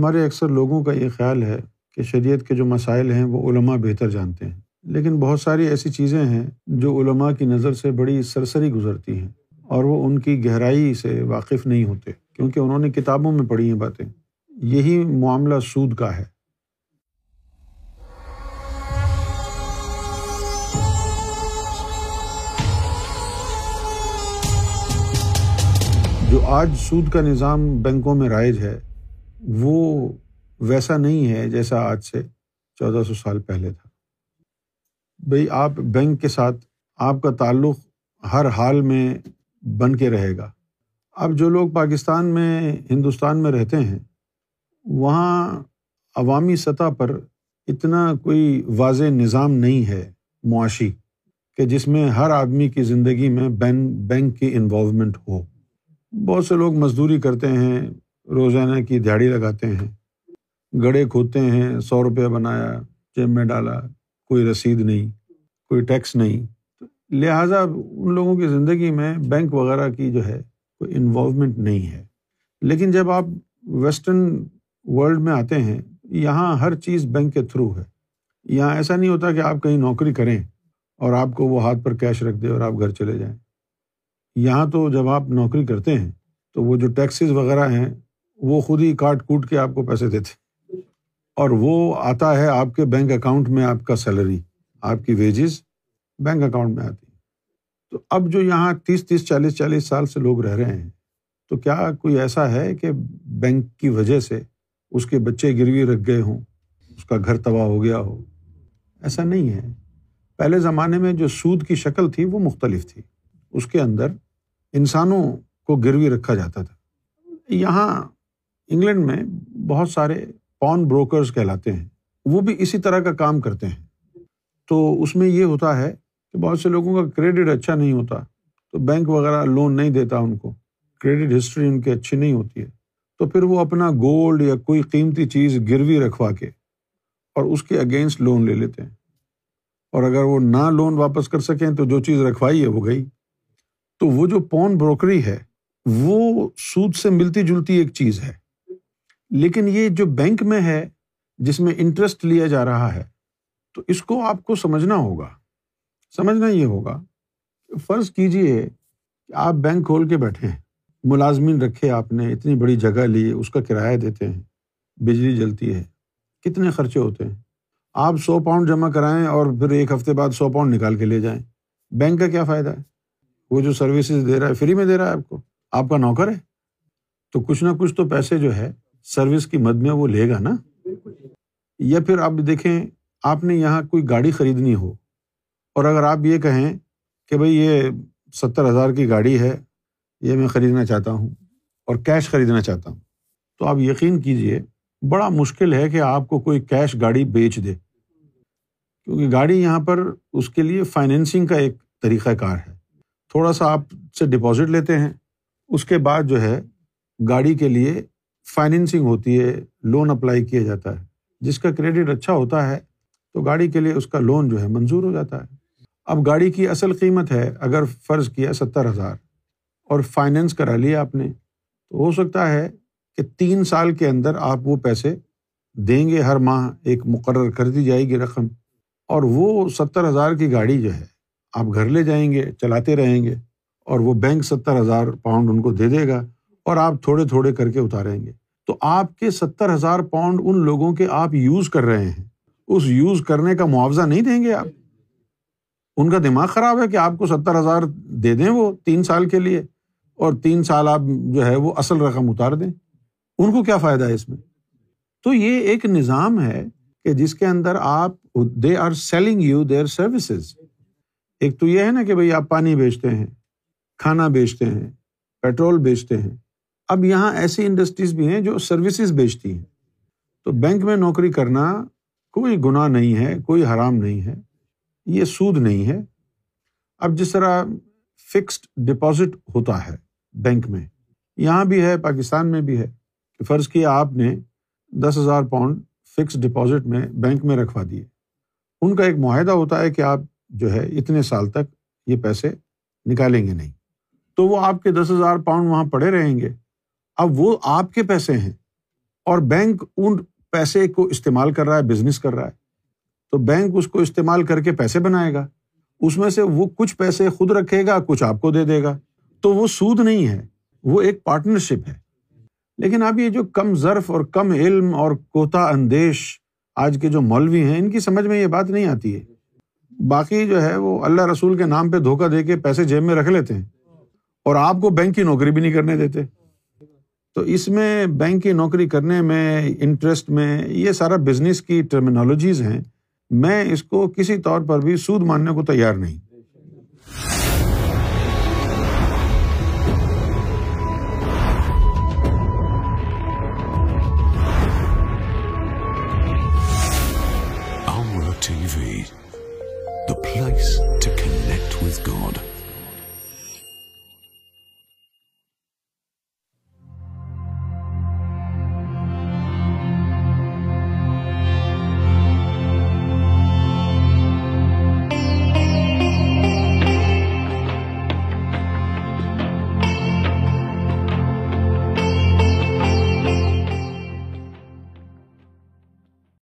ہمارے اکثر لوگوں کا یہ خیال ہے کہ شریعت کے جو مسائل ہیں وہ علماء بہتر جانتے ہیں۔ لیکن بہت ساری ایسی چیزیں ہیں جو علماء کی نظر سے بڑی سرسری گزرتی ہیں اور وہ ان کی گہرائی سے واقف نہیں ہوتے کیونکہ انہوں نے کتابوں میں پڑھی ہیں باتیں۔ یہی معاملہ سود کا ہے۔ جو آج سود کا نظام بینکوں میں رائج ہے وہ ویسا نہیں ہے جیسا آج سے چودہ سو سال پہلے تھا۔ بھائی آپ بینک کے ساتھ آپ کا تعلق ہر حال میں بن کے رہے گا۔ اب جو لوگ پاکستان میں، ہندوستان میں رہتے ہیں، وہاں عوامی سطح پر اتنا کوئی واضح نظام نہیں ہے معاشی کہ جس میں ہر آدمی کی زندگی میں بین، بینک کی انوالومنٹ ہو۔ بہت سے لوگ مزدوری کرتے ہیں روزانہ کی دیہڑی لگاتے ہیں۔ گڑے کھودتے ہیں، سو روپیہ بنایا، جیب میں ڈالا، کوئی رسید نہیں، کوئی ٹیکس نہیں۔ لہٰذا ان لوگوں کی زندگی میں بینک وغیرہ کی جو ہے، کوئی انوالومنٹ نہیں ہے۔ لیکن جب آپ ویسٹرن ورلڈ میں آتے ہیں، یہاں ہر چیز بینک کے تھرو ہے۔ یہاں ایسا نہیں ہوتا کہ آپ کہیں نوکری کریں اور آپ کو وہ ہاتھ پر کیش رکھ دے اور آپ گھر چلے جائیں۔ یہاں تو جب آپ نوکری کرتے ہیں، تو وہ جو ٹیکسیز وغیرہ ہیں وہ خود ہی کاٹ کوٹ کے آپ کو پیسے دیتے اور وہ آتا ہے آپ کے بینک اکاؤنٹ میں آپ کا سیلری، آپ کی ویجز بینک اکاؤنٹ میں آتی۔ تو اب جو یہاں تیس تیس، چالیس چالیس سال سے لوگ رہ رہے ہیں، تو کیا کوئی ایسا ہے کہ بینک کی وجہ سے اس کے بچے گروی رکھ گئے ہوں، اس کا گھر تباہ ہو گیا ہو؟ ایسا نہیں ہے۔ پہلے زمانے میں جو سود کی شکل تھی وہ مختلف تھی۔ اس کے اندر انسانوں کو گروی رکھا جاتا تھا۔ یہاں انگلینڈ میں بہت سارے پون بروکرز کہلاتے ہیں۔ وہ بھی اسی طرح کا کام کرتے ہیں۔ تو اس میں یہ ہوتا ہے کہ بہت سے لوگوں کا کریڈٹ اچھا نہیں ہوتا، تو بینک وغیرہ لون نہیں دیتا ان کو۔ کریڈٹ ہسٹری ان کی اچھی نہیں ہوتی ہے۔ تو پھر وہ اپنا گولڈ یا کوئی قیمتی چیز گروی رکھوا کے اور اس کے اگینسٹ لون لے لیتے ہیں۔ اور اگر وہ نہ لون واپس کر سکیں تو جو چیز رکھوائی ہے وہ گئی۔ تو وہ جو پون بروکری ہے، وہ سود سے ملتی جلتی ایک چیز ہے۔ لیکن یہ جو بینک میں ہے، جس میں انٹرسٹ لیا جا رہا ہے، تو اس کو آپ کو سمجھنا ہوگا۔ سمجھنا یہ ہوگا، فرض کیجیے کہ آپ بینک کھول کے بیٹھے ہیں۔ ملازمین رکھے آپ نے، اتنی بڑی جگہ لی، اس کا کرایہ دیتے ہیں، بجلی جلتی ہے۔ کتنے خرچے ہوتے ہیں؟ آپ سو پاؤنڈ جمع کرائیں اور پھر ایک ہفتے بعد سو پاؤنڈ نکال کے لے جائیں۔ بینک کا کیا فائدہ ہے؟ وہ جو سروسز دے رہا ہے، فری میں دے رہا ہے آپ کو؟ آپ کا نوکر ہے؟ تو کچھ نہ کچھ تو پیسے جو ہے سروس کی مد میں وہ لے گا نا؟ یا پھر آپ دیکھیں آپ نے یہاں کوئی گاڑی خریدنی ہو اور اگر آپ یہ کہیں کہ بھائی یہ ستر ہزار کی گاڑی ہے یہ میں خریدنا چاہتا ہوں اور کیش خریدنا چاہتا ہوں تو آپ یقین کیجیے بڑا مشکل ہے کہ آپ کو کوئی کیش گاڑی بیچ دے۔ کیونکہ گاڑی یہاں پر اس کے لیے فائنینسنگ کا ایک طریقہ کار ہے۔ تھوڑا سا آپ سے ڈپازٹ لیتے ہیں اس کے بعد جو ہے گاڑی کے لیے فائنینسنگ ہوتی ہے لون اپلائی کیا جاتا ہے۔ جس کا کریڈٹ اچھا ہوتا ہے، تو گاڑی کے لیے اس کا لون جو ہے منظور ہو جاتا ہے۔ اب گاڑی کی اصل قیمت ہے اگر فرض کیا ستر ہزار اور فائنینس کرا لیا آپ نے، تو ہو سکتا ہے کہ تین سال کے اندر آپ وہ پیسے دیں گے، ہر ماہ ایک مقرر کر دی جائے گی رقم۔ اور وہ ستر ہزار کی گاڑی جو ہے، آپ گھر لے جائیں گے، چلاتے رہیں گے اور وہ بینک ستر ہزار پاؤنڈ ان کو دے دے گا۔ اور آپ تھوڑے تھوڑے کر کے اتاریں گے۔ تو آپ کے ستر ہزار پاؤنڈ ان لوگوں کے آپ یوز کر رہے ہیں۔ اس یوز کرنے کا معاوضہ نہیں دیں گے آپ۔ ان کا دماغ خراب ہے کہ آپ کو ستر ہزار دے دیں وہ تین سال کے لیے اور تین سال آپ جو ہے وہ اصل رقم اتار دیں۔ ان کو کیا فائدہ ہے اس میں؟ تو یہ ایک نظام ہے کہ جس کے اندر آپ they are selling you their services ایک تو یہ ہے نا کہ بھائی آپ پانی بیچتے ہیں، کھانا بیچتے ہیں پیٹرول بیچتے ہیں۔ اب یہاں ایسی انڈسٹریز بھی ہیں جو سروسز بیچتی ہیں۔ تو بینک میں نوکری کرنا کوئی گناہ نہیں ہے، کوئی حرام نہیں ہے، یہ سود نہیں ہے۔ اب جس طرح فکسڈ ڈپازٹ ہوتا ہے بینک میں، یہاں بھی ہے، پاکستان میں بھی ہے کہ فرض کیا آپ نے دس ہزار پاؤنڈ فکس ڈپازٹ میں بینک میں رکھوا دیے۔ ان کا ایک معاہدہ ہوتا ہے کہ آپ جو ہے اتنے سال تک یہ پیسے نکالیں گے نہیں۔ تو وہ آپ کے دس ہزار پاؤنڈ وہاں پڑے رہیں گے۔ اب وہ آپ کے پیسے ہیں اور بینک ان پیسے کو استعمال کر رہا ہے بزنس کر رہا ہے۔ تو بینک اس کو استعمال کر کے پیسے بنائے گا۔ اس میں سے وہ کچھ پیسے خود رکھے گا، کچھ آپ کو دے دے گا۔ تو وہ سود نہیں ہے، وہ ایک پارٹنرشپ ہے۔ لیکن اب یہ جو کم ظرف اور کم علم اور کوتا اندیش آج کے جو مولوی ہیں، ان کی سمجھ میں یہ بات نہیں آتی ہے۔ باقی جو ہے وہ اللہ رسول کے نام پہ دھوکہ دے کے پیسے جیب میں رکھ لیتے ہیں اور آپ کو بینک کی نوکری بھی نہیں کرنے دیتے۔ تو اس میں بینک کی نوکری کرنے میں، انٹرسٹ میں، یہ سارا بزنس کی ٹرمینالوجیز ہیں، میں اس کو کسی طور پر بھی سود ماننے کو تیار نہیں۔